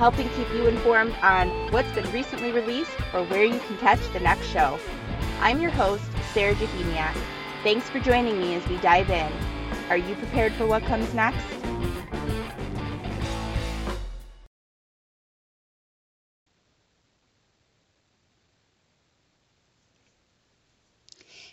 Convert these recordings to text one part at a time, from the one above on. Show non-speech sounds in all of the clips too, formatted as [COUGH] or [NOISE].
helping keep you informed on what's been recently released or where you can catch the next show. I'm your host, Sarah Jahemiak. Thanks for joining me as we dive in. Are you prepared for what comes next?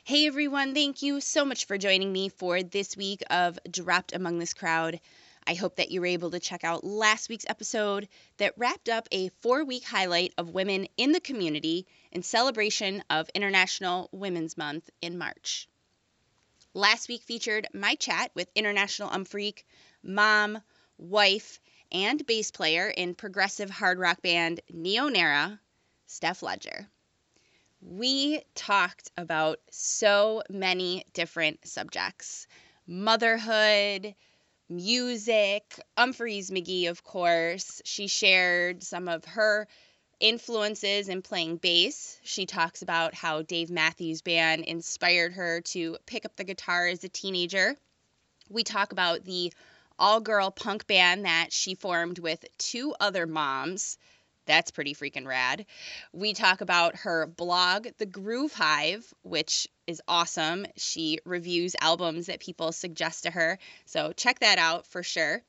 Hey everyone, thank you so much for joining me for this week of Dropped Among This Crowd. I hope that you were able to check out last week's episode that wrapped up a four week highlight of women in the community in celebration of International Women's Month in March. Last week featured my chat with international umphreak, mom, wife, and bass player in progressive hard rock band Neonera, Steph Ledger. We talked about so many different subjects motherhood, music. Umphrey's McGee, of course, she shared some of her influences in playing bass. She talks about how Dave Matthews Band inspired her to pick up the guitar as a teenager. We talk about the all girl punk band that she formed with two other moms that's pretty freaking rad. We talk about her blog, The Groove Hive, which is awesome. She reviews albums that people suggest to her. So check that out for sure.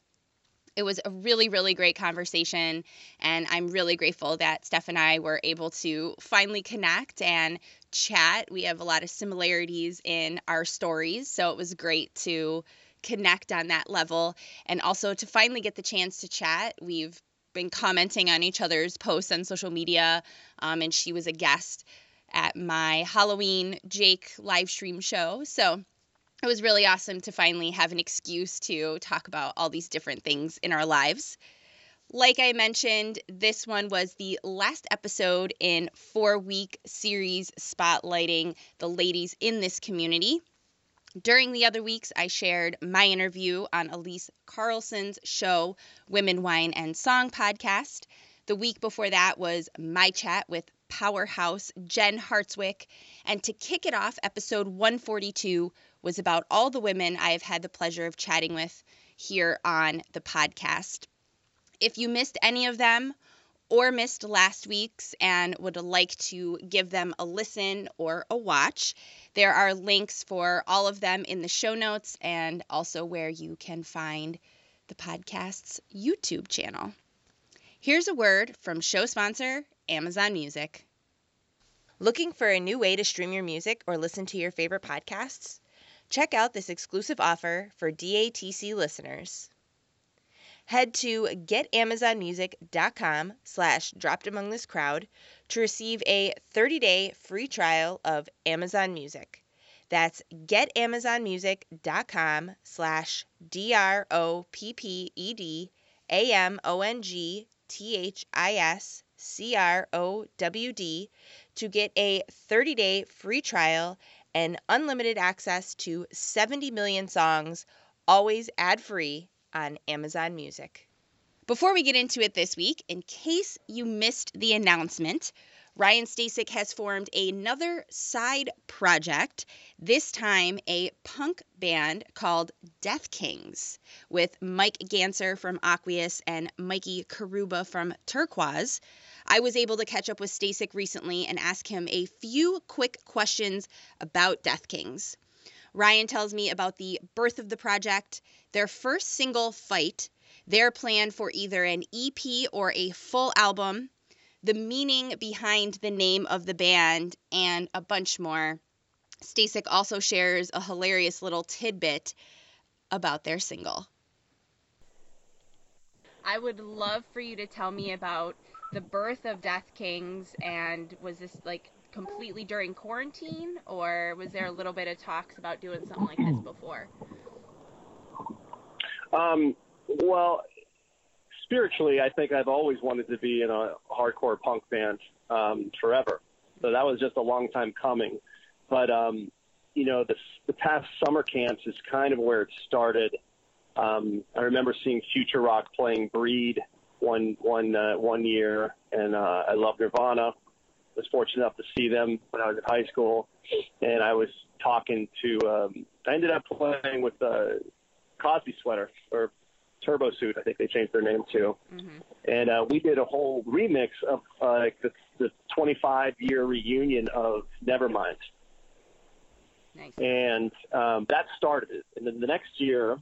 It was a really, really great conversation, and I'm really grateful that Steph and I were able to finally connect and chat. We have a lot of similarities in our stories, so it was great to connect on that level and also to finally get the chance to chat. We've been commenting on each other's posts on social media. Um, and she was a guest at my Halloween Jake live stream show. So it was really awesome to finally have an excuse to talk about all these different things in our lives. Like I mentioned, this one was the last episode in four week series spotlighting the ladies in this community. During the other weeks, I shared my interview on Elise Carlson's show, Women, Wine, and Song podcast. The week before that was my chat with powerhouse Jen Hartswick. And to kick it off, episode 142 was about all the women I have had the pleasure of chatting with here on the podcast. If you missed any of them, or missed last week's and would like to give them a listen or a watch, there are links for all of them in the show notes and also where you can find the podcast's YouTube channel. Here's a word from show sponsor Amazon Music. Looking for a new way to stream your music or listen to your favorite podcasts? Check out this exclusive offer for DATC listeners head to getamazonmusic.com slash dropped among this crowd to receive a 30-day free trial of Amazon Music. That's getamazonmusic.com slash D-R-O-P-P-E-D-A-M-O-N-G-T-H-I-S-C-R-O-W-D to get a 30-day free trial and unlimited access to 70 million songs, always ad-free on Amazon Music. Before we get into it this week, in case you missed the announcement, Ryan Stasik has formed another side project, this time a punk band called Death Kings, with Mike Gantzer from Aqueous and Mikey Carubba from Turkuaz. I was able to catch up with Stasik recently and ask him a few quick questions about Death Kings. Ryan tells me about the birth of the project, their first single, Fight, their plan for either an EP or a full album, the meaning behind the name of the band, and a bunch more. Stasik also shares a hilarious little tidbit about their single. I would love for you to tell me about the birth of Death Kings and was this like completely during quarantine, or was there a little bit of talks about doing something like this before? Um, well, spiritually, I think I've always wanted to be in a hardcore punk band um, forever. So that was just a long time coming. But um, you know, the the past summer camps is kind of where it started. Um, I remember seeing Future Rock playing Breed one one uh, one year, and uh, I love Nirvana. Was fortunate enough to see them when I was in high school, and I was talking to. Um, I ended up playing with uh, Cosby Sweater or Turbo Suit, I think they changed their name to. Mm-hmm. And uh, we did a whole remix of uh, like the, the 25 year reunion of Nevermind. Nice. And um, that started it. And then the next year,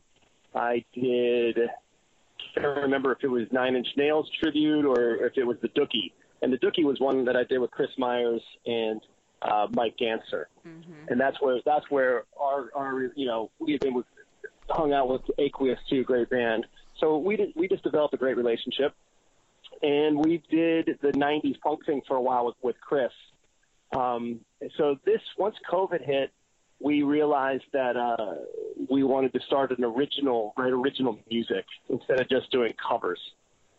I did. I can't remember if it was Nine Inch Nails tribute or if it was the Dookie. And the Dookie was one that I did with Chris Myers and uh, Mike Gantzer. Mm-hmm. And that's where that's where our our you know we have been with hung out with Aqueous too, great band. So we did, we just developed a great relationship, and we did the '90s punk thing for a while with, with Chris. Um, so this once COVID hit, we realized that uh, we wanted to start an original, write original music instead of just doing covers.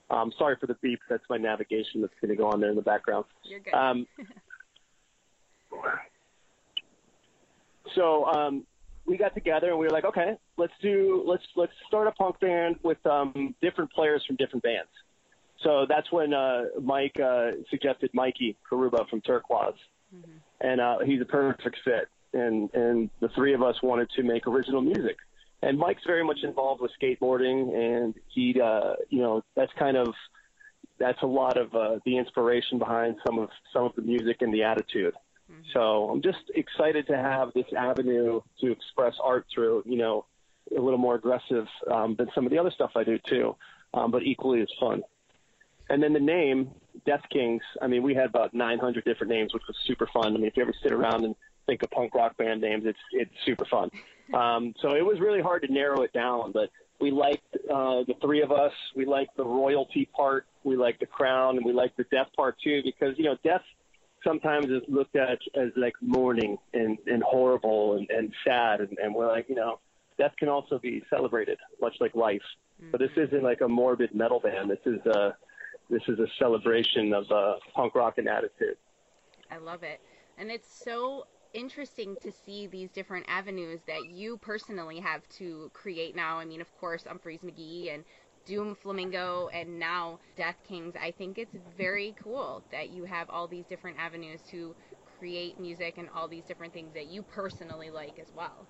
Um, sorry for the beep. That's my navigation that's going to go on there in the background. You're good. Um, [LAUGHS] so um, we got together and we were like, okay, let's do let's let's start a punk band with um, different players from different bands. So that's when uh, Mike uh, suggested Mikey Carubba from Turkuaz, mm-hmm. and uh, he's a perfect fit. And and the three of us wanted to make original music. And Mike's very much involved with skateboarding, and he, uh, you know, that's kind of that's a lot of uh, the inspiration behind some of some of the music and the attitude. Mm-hmm. So I'm just excited to have this avenue to express art through, you know, a little more aggressive um, than some of the other stuff I do too, um, but equally as fun. And then the name, Death Kings, I mean, we had about 900 different names, which was super fun. I mean, if you ever sit around and think of punk rock band names, it's it's super fun. Um, so it was really hard to narrow it down, but we liked uh, the three of us. We liked the royalty part. We liked the crown, and we liked the death part too, because you know, death sometimes is looked at as like mourning and, and horrible and, and sad. And, and we're like, you know, death can also be celebrated, much like life. Mm-hmm. But this isn't like a morbid metal band. This is a, this is a celebration of uh, punk rock and attitude. I love it. And it's so interesting to see these different avenues that you personally have to create now. I mean, of course, Umphrey's McGee and Doom Flamingo and now Death Kings, I think it's very cool that you have all these different avenues to create music and all these different things that you personally like as well.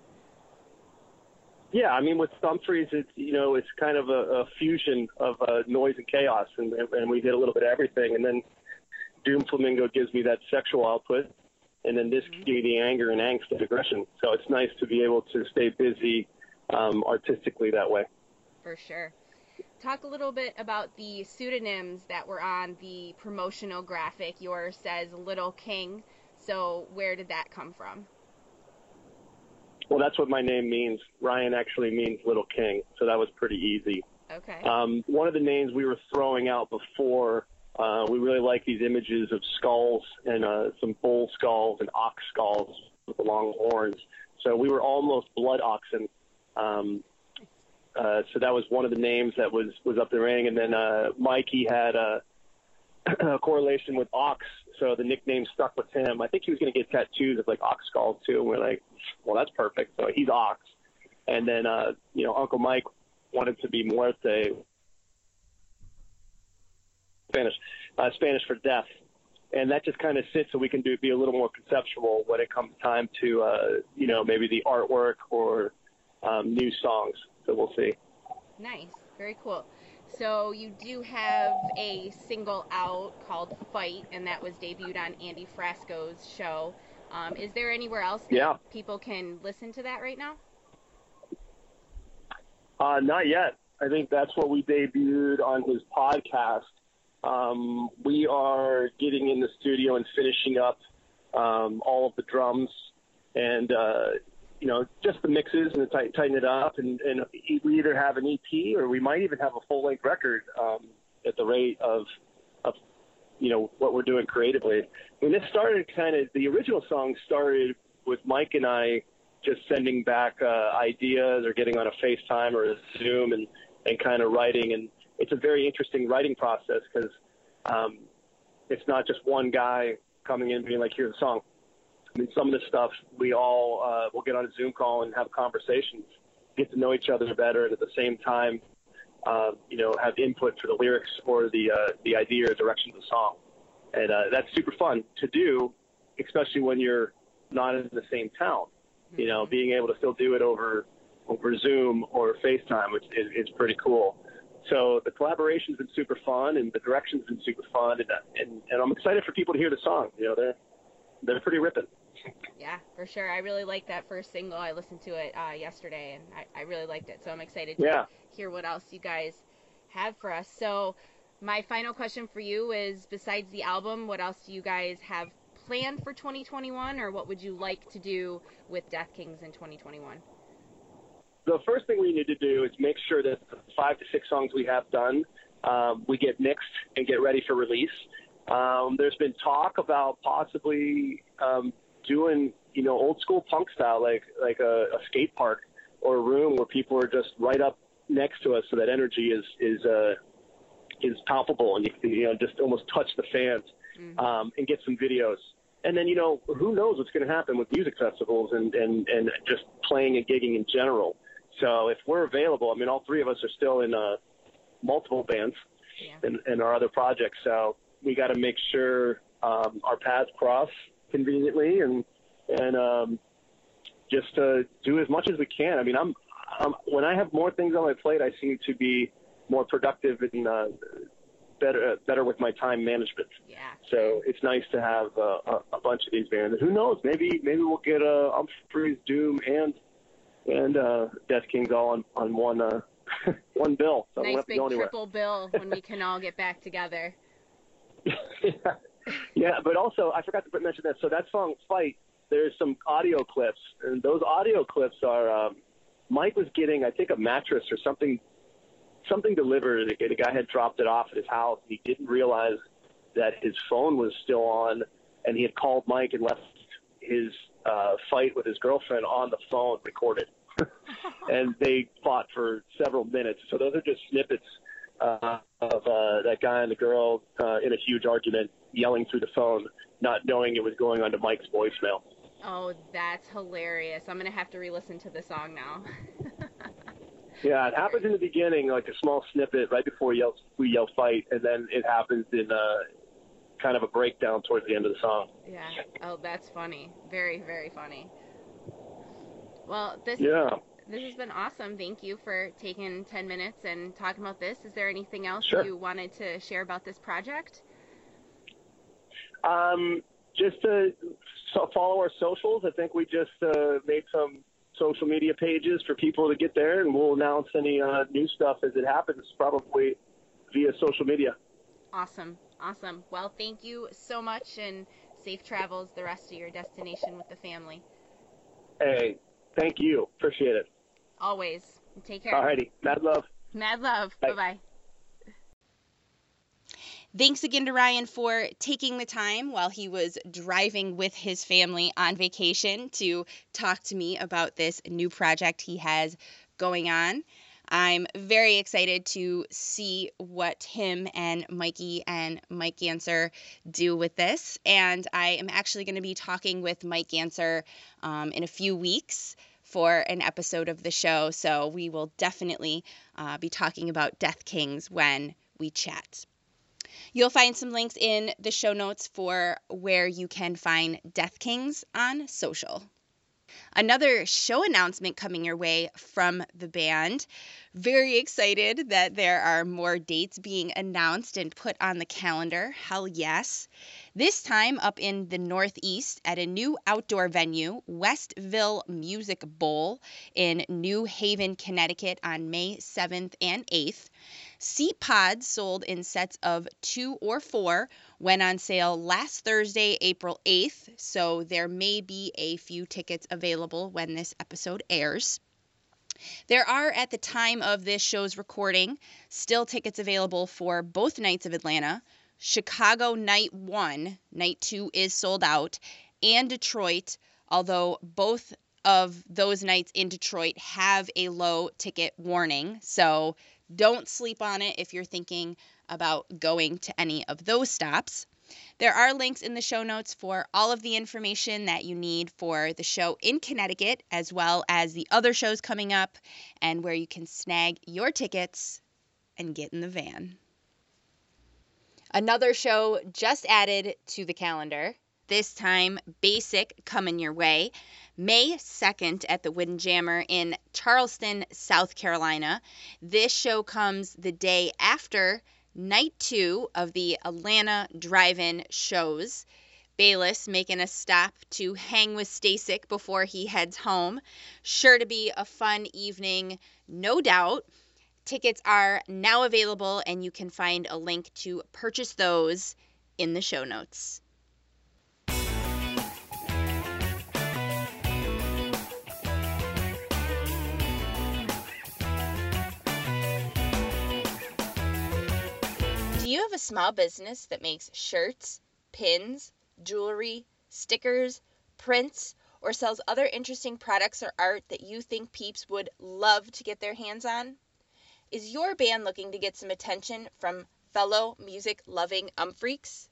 Yeah, I mean, with Umphrey's, it's you know, it's kind of a, a fusion of uh, noise and chaos, and, and we did a little bit of everything. And then Doom Flamingo gives me that sexual output, and then this mm-hmm. gives me the anger and angst and aggression. So it's nice to be able to stay busy um, artistically that way. For sure talk a little bit about the pseudonyms that were on the promotional graphic. Yours says Little King. So where did that come from? Well, that's what my name means. Ryan actually means Little King, so that was pretty easy. Okay. Um, one of the names we were throwing out before, uh, we really like these images of skulls and uh, some bull skulls and ox skulls with the long horns. So we were almost blood oxen. Um, uh, so that was one of the names that was was up the ring. And then uh, Mikey had a, [CLEARS THROAT] a correlation with Ox, so the nickname stuck with him. I think he was going to get tattoos of like Ox skulls too. And we're like, well, that's perfect. So he's Ox. And then uh, you know Uncle Mike wanted to be Muerte, Spanish, uh, Spanish for death. And that just kind of sits so we can do be a little more conceptual when it comes time to, uh, you know, maybe the artwork or um, new songs so we'll see. Nice, very cool. So you do have a single out called Fight, and that was debuted on Andy Frasco's show. Um, is there anywhere else that yeah. people can listen to that right now? Uh, not yet. I think that's what we debuted on his podcast. Um, we are getting in the studio and finishing up um, all of the drums, and uh, you know, just the mixes and tighten, tighten it up. And, and we either have an EP or we might even have a full length record um, at the rate of, of, you know, what we're doing creatively. Mean, this started kind of, the original song started with Mike and I just sending back uh, ideas or getting on a FaceTime or a Zoom and, and kind of writing. And it's a very interesting writing process because um, it's not just one guy coming in being like, here's a song. I mean, some of the stuff we all uh, will get on a Zoom call and have conversations, get to know each other better, and at the same time, uh, you know, have input for the lyrics or the uh, the idea or direction of the song, and uh, that's super fun to do, especially when you're not in the same town. You know, mm-hmm. being able to still do it over over Zoom or FaceTime which is, is pretty cool. So the collaboration's been super fun, and the direction's been super fun, and, and and I'm excited for people to hear the song. You know, they're they're pretty ripping. Yeah, for sure. I really liked that first single. I listened to it uh, yesterday, and I, I really liked it. So I'm excited to yeah. hear what else you guys have for us. So my final question for you is: besides the album, what else do you guys have planned for 2021, or what would you like to do with Death Kings in 2021? the first thing we need to do is make sure that the five to six songs we have done, um, we get mixed and get ready for release. Um, there's been talk about possibly um, doing, you know, old school punk style, like like a, a skate park or a room where people are just right up next to us, so that energy is is uh, is palpable, and you can you know just almost touch the fans mm-hmm. um, and get some videos. And then you know who knows what's going to happen with music festivals and and and just playing and gigging in general. So if we're available, I mean, all three of us are still in uh, multiple bands yeah. in, in our other projects. So we got to make sure um, our paths cross conveniently and and um, just uh, do as much as we can. I mean, I'm, I'm when I have more things on my plate, I seem to be more productive and uh, better uh, better with my time management. Yeah. So it's nice to have uh, a, a bunch of these bands. Who knows? Maybe maybe we'll get uh, Umphrey's Doom and and uh, Death Kings all on on one uh, [LAUGHS] one bill. So nice big triple bill when we can all get back together. [LAUGHS] yeah. Yeah, but also I forgot to mention that. So that song "Fight," there's some audio clips, and those audio clips are um, Mike was getting, I think, a mattress or something something delivered. The guy had dropped it off at his house. He didn't realize that his phone was still on, and he had called Mike and left his uh, fight with his girlfriend on the phone recorded. [LAUGHS] and they fought for several minutes. So those are just snippets uh, of uh, that guy and the girl uh, in a huge argument yelling through the phone, not knowing it was going onto Mike's voicemail. Oh, that's hilarious. I'm going to have to re listen to the song now. [LAUGHS] yeah, it happens in the beginning, like a small snippet right before we yell, we yell fight, and then it happens in uh, kind of a breakdown towards the end of the song. Yeah. Oh, that's funny. Very, very funny. Well, this yeah. this has been awesome. Thank you for taking 10 minutes and talking about this. Is there anything else sure. you wanted to share about this project? Um, just to follow our socials. I think we just uh, made some social media pages for people to get there, and we'll announce any uh, new stuff as it happens, probably via social media. Awesome, awesome. Well, thank you so much, and safe travels the rest of your destination with the family. Hey, Thank you. Appreciate it. Always. Take care. Alrighty. Mad love. Mad love. Bye bye. Thanks again to Ryan for taking the time while he was driving with his family on vacation to talk to me about this new project he has going on. I'm very excited to see what him and Mikey and Mike Gantzer do with this. And I am actually going to be talking with Mike Gantzer um, in a few weeks for an episode of the show. So we will definitely uh, be talking about Death Kings when we chat. You'll find some links in the show notes for where you can find Death Kings on social. Another show announcement coming your way from the band. Very excited that there are more dates being announced and put on the calendar. Hell yes. This time up in the Northeast at a new outdoor venue, Westville Music Bowl in New Haven, Connecticut on May 7th and 8th. Seat pods sold in sets of two or four went on sale last Thursday, April 8th, so there may be a few tickets available when this episode airs. There are, at the time of this show's recording, still tickets available for both nights of Atlanta. Chicago night one, night two is sold out, and Detroit, although both of those nights in Detroit have a low ticket warning. So don't sleep on it if you're thinking about going to any of those stops. There are links in the show notes for all of the information that you need for the show in Connecticut, as well as the other shows coming up, and where you can snag your tickets and get in the van. Another show just added to the calendar. This time, Bayliss coming your way. May 2nd at the Windjammer in Charleston, South Carolina. This show comes the day after night two of the Atlanta drive in shows. Bayliss making a stop to hang with Stasik before he heads home. Sure to be a fun evening, no doubt. Tickets are now available, and you can find a link to purchase those in the show notes. Do you have a small business that makes shirts, pins, jewelry, stickers, prints, or sells other interesting products or art that you think peeps would love to get their hands on? Is your band looking to get some attention from fellow music loving umphreaks?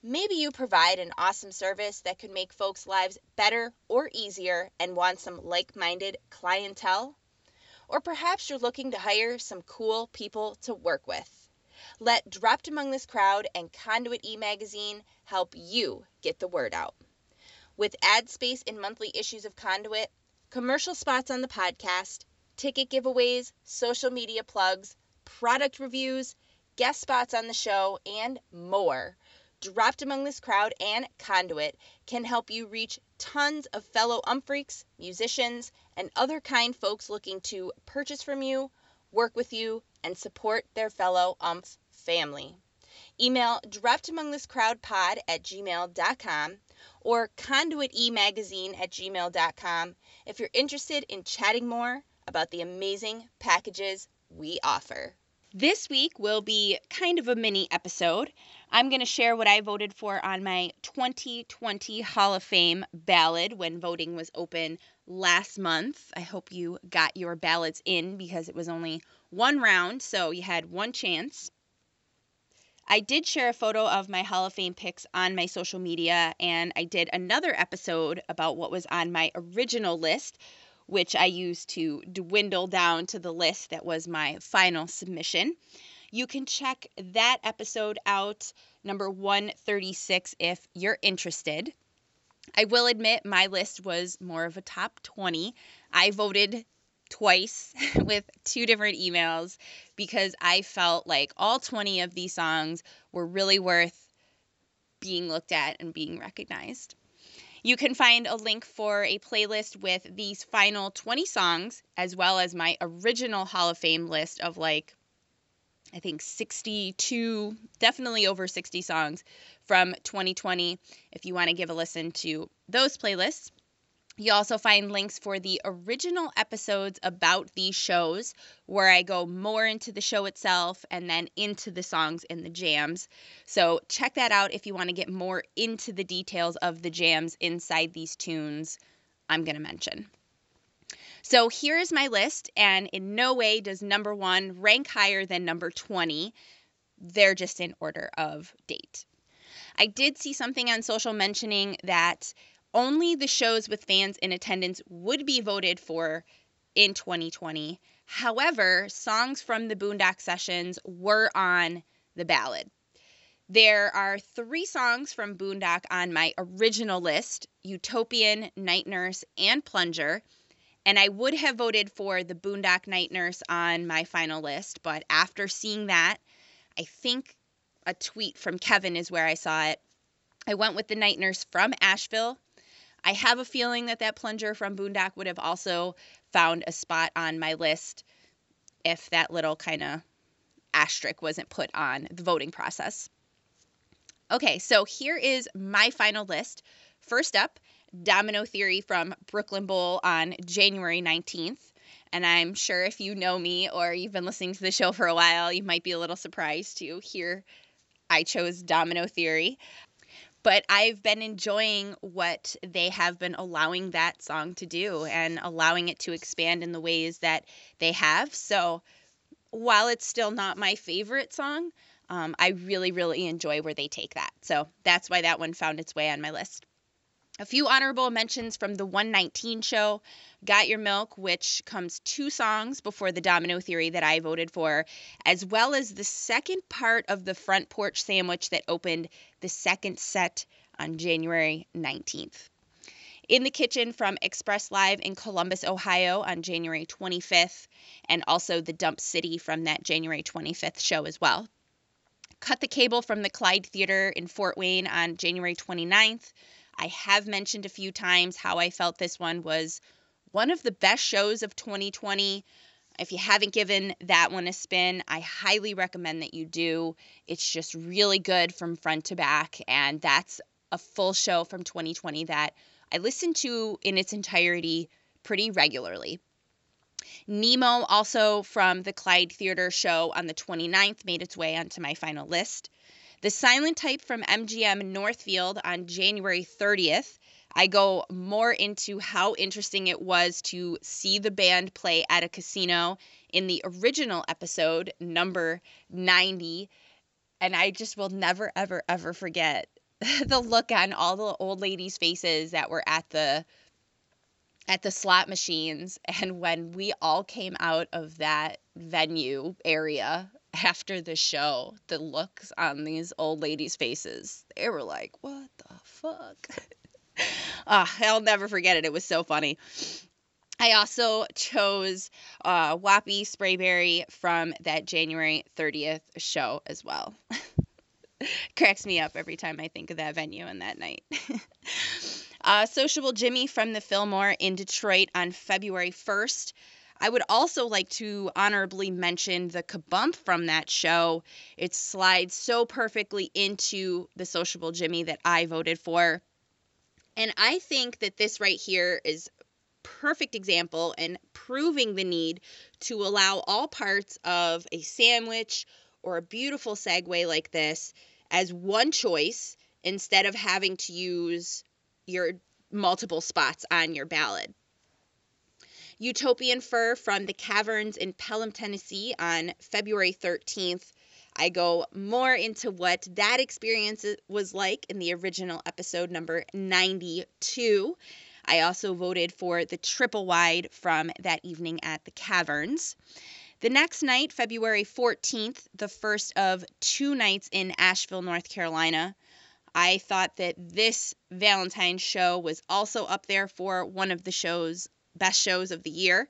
Maybe you provide an awesome service that could make folks' lives better or easier and want some like minded clientele? Or perhaps you're looking to hire some cool people to work with. Let Dropped Among This Crowd and Conduit e Magazine help you get the word out. With ad space in monthly issues of Conduit, commercial spots on the podcast, ticket giveaways, social media plugs, product reviews, guest spots on the show, and more. Dropped Among This Crowd and Conduit can help you reach tons of fellow umphreaks, musicians, and other kind folks looking to purchase from you, work with you, and support their fellow umph family. Email droppedamongthiscrowdpod at gmail.com or conduitemagazine at gmail.com if you're interested in chatting more about the amazing packages we offer. This week will be kind of a mini episode. I'm going to share what I voted for on my 2020 Hall of Fame ballot when voting was open last month. I hope you got your ballots in because it was only one round, so you had one chance. I did share a photo of my Hall of Fame picks on my social media, and I did another episode about what was on my original list, which I used to dwindle down to the list that was my final submission. You can check that episode out, number 136, if you're interested. I will admit my list was more of a top 20. I voted twice [LAUGHS] with two different emails because I felt like all 20 of these songs were really worth being looked at and being recognized. You can find a link for a playlist with these final 20 songs, as well as my original Hall of Fame list of like, I think 62, definitely over 60 songs from 2020, if you want to give a listen to those playlists. You also find links for the original episodes about these shows, where I go more into the show itself and then into the songs and the jams. So check that out if you want to get more into the details of the jams inside these tunes I'm going to mention. So here's my list, and in no way does number one rank higher than number 20. They're just in order of date. I did see something on social mentioning that only the shows with fans in attendance would be voted for in 2020. However, songs from the Boondock sessions were on the ballot. There are three songs from Boondock on my original list Utopian, Night Nurse, and Plunger. And I would have voted for the Boondock Night Nurse on my final list, but after seeing that, I think a tweet from Kevin is where I saw it. I went with the Night Nurse from Asheville I have a feeling that that plunger from Boondock would have also found a spot on my list if that little kind of asterisk wasn't put on the voting process. Okay, so here is my final list. First up, Domino Theory from Brooklyn Bowl on January 19th. And I'm sure if you know me or you've been listening to the show for a while, you might be a little surprised to hear I chose Domino Theory but I've been enjoying what they have been allowing that song to do and allowing it to expand in the ways that they have. So while it's still not my favorite song, Um, I really, really enjoy where they take that. So that's why that one found its way on my list. A few honorable mentions from the 119 show Got Your Milk, which comes two songs before the Domino Theory that I voted for, as well as the second part of the front porch sandwich that opened the second set on January 19th. In the Kitchen from Express Live in Columbus, Ohio on January 25th, and also the Dump City from that January 25th show as well. Cut the Cable from the Clyde Theater in Fort Wayne on January 29th. I have mentioned a few times how I felt this one was one of the best shows of 2020. If you haven't given that one a spin, I highly recommend that you do. It's just really good from front to back, and that's a full show from 2020 that I listen to in its entirety pretty regularly. Nemo, also from the Clyde Theater show on the 29th, made its way onto my final list. The Silent Type from MGM Northfield on January 30th. I go more into how interesting it was to see the band play at a casino in the original episode, number 90. And I just will never, ever, ever forget [LAUGHS] the look on all the old ladies' faces that were at the at the slot machines and when we all came out of that venue area after the show, the looks on these old ladies' faces, they were like, what the fuck? uh, [LAUGHS] I'll never forget it. It was so funny. I also chose uh, Wappy Sprayberry from that January 30th show as well. [LAUGHS] Cracks me up every time I think of that venue and that night. [LAUGHS] uh, Sociable Jimmy from the Fillmore in Detroit on February 1st. I would also like to honorably mention the kabump from that show. It slides so perfectly into the sociable Jimmy that I voted for. And I think that this right here is perfect example and proving the need to allow all parts of a sandwich or a beautiful segue like this as one choice instead of having to use your multiple spots on your ballot. Utopian Fir from the Caverns in Pelham, Tennessee on February 13th. I go more into what that experience was like in the original episode number 92. I also voted for the triple wide from that evening at the Caverns. The next night, February 14th, the first of two nights in Asheville, North Carolina, I thought that this Valentine's show was also up there for one of the shows best shows of the year.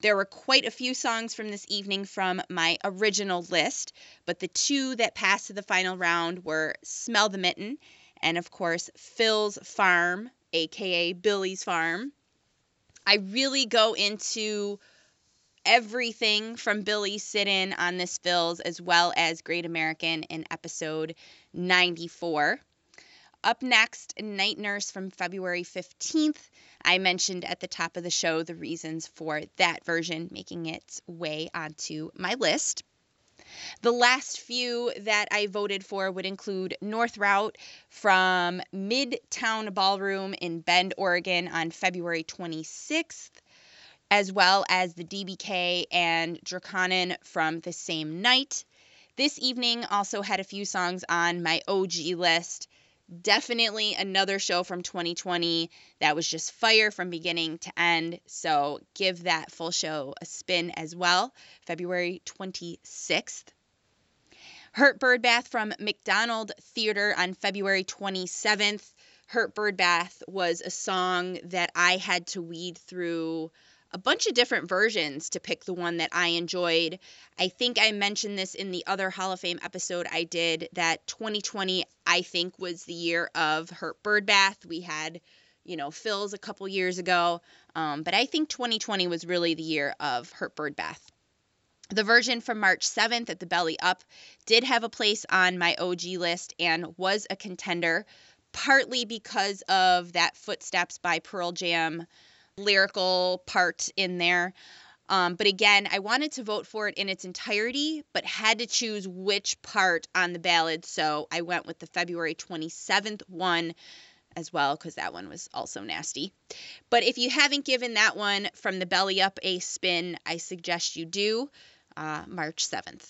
There were quite a few songs from this evening from my original list, but the two that passed to the final round were Smell the Mitten and, of course, Phil's Farm, aka Billy's Farm. I really go into everything from Billy's Sit In on this Phil's as well as Great American in episode 94. Up next, Night Nurse from February 15th. I mentioned at the top of the show the reasons for that version making its way onto my list. The last few that I voted for would include North Route from Midtown Ballroom in Bend, Oregon on February 26th, as well as the DBK and Draconian from the same night. This evening also had a few songs on my OG list definitely another show from 2020 that was just fire from beginning to end. So give that full show a spin as well. February 26th. Hurt Bird Bath from McDonald Theater on February 27th. Hurt Bird Bath was a song that I had to weed through a bunch of different versions to pick the one that I enjoyed. I think I mentioned this in the other Hall of Fame episode I did that 2020 I think was the year of Hurt Bird Bath. We had, you know, Phil's a couple years ago, um, but I think 2020 was really the year of Hurt Bird Bath. The version from March 7th at the Belly Up did have a place on my OG list and was a contender, partly because of that Footsteps by Pearl Jam lyrical part in there. Um, but again, I wanted to vote for it in its entirety, but had to choose which part on the ballot. So I went with the February 27th one as well, because that one was also nasty. But if you haven't given that one from the belly up a spin, I suggest you do uh, March 7th.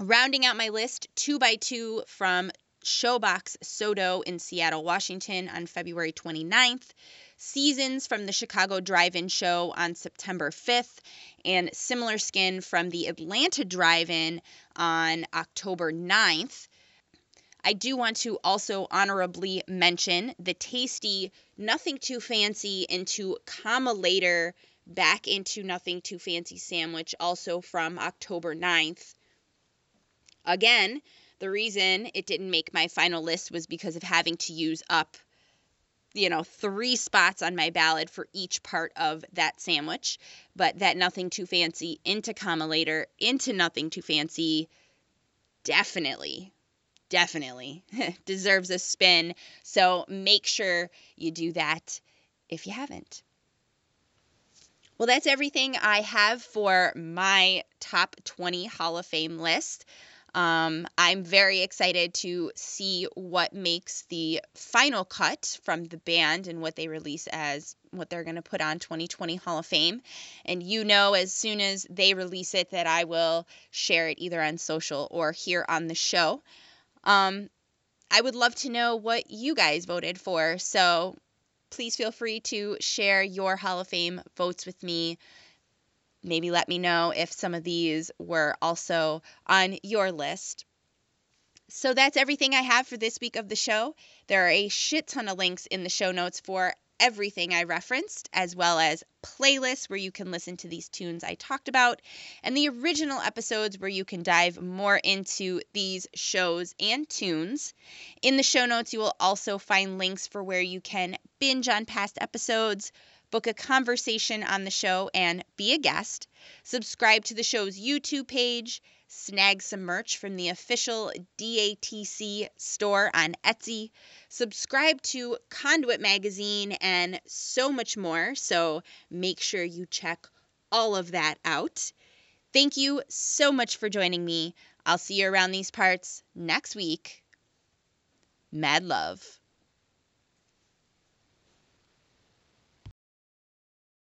Rounding out my list, two by two from Showbox SoDo in Seattle, Washington on February 29th. Seasons from the Chicago Drive In Show on September 5th, and Similar Skin from the Atlanta Drive In on October 9th. I do want to also honorably mention the tasty Nothing Too Fancy into comma later back into Nothing Too Fancy sandwich, also from October 9th. Again, the reason it didn't make my final list was because of having to use up you know, three spots on my ballot for each part of that sandwich, but that nothing too fancy into comma later into nothing too fancy definitely definitely [LAUGHS] deserves a spin. So make sure you do that if you haven't. Well, that's everything I have for my top 20 Hall of Fame list. Um, I'm very excited to see what makes the final cut from the band and what they release as what they're going to put on 2020 Hall of Fame. And you know, as soon as they release it, that I will share it either on social or here on the show. Um, I would love to know what you guys voted for. So please feel free to share your Hall of Fame votes with me maybe let me know if some of these were also on your list. So that's everything I have for this week of the show. There are a shit ton of links in the show notes for everything I referenced, as well as playlists where you can listen to these tunes I talked about, and the original episodes where you can dive more into these shows and tunes. In the show notes, you will also find links for where you can binge on past episodes, book a conversation on the show, and be a guest. Subscribe to the show's YouTube page, snag some merch from the official DATC store on Etsy, subscribe to Conduit Magazine, and so much more. So make sure you check all of that out. Thank you so much for joining me. I'll see you around these parts next week. Mad love.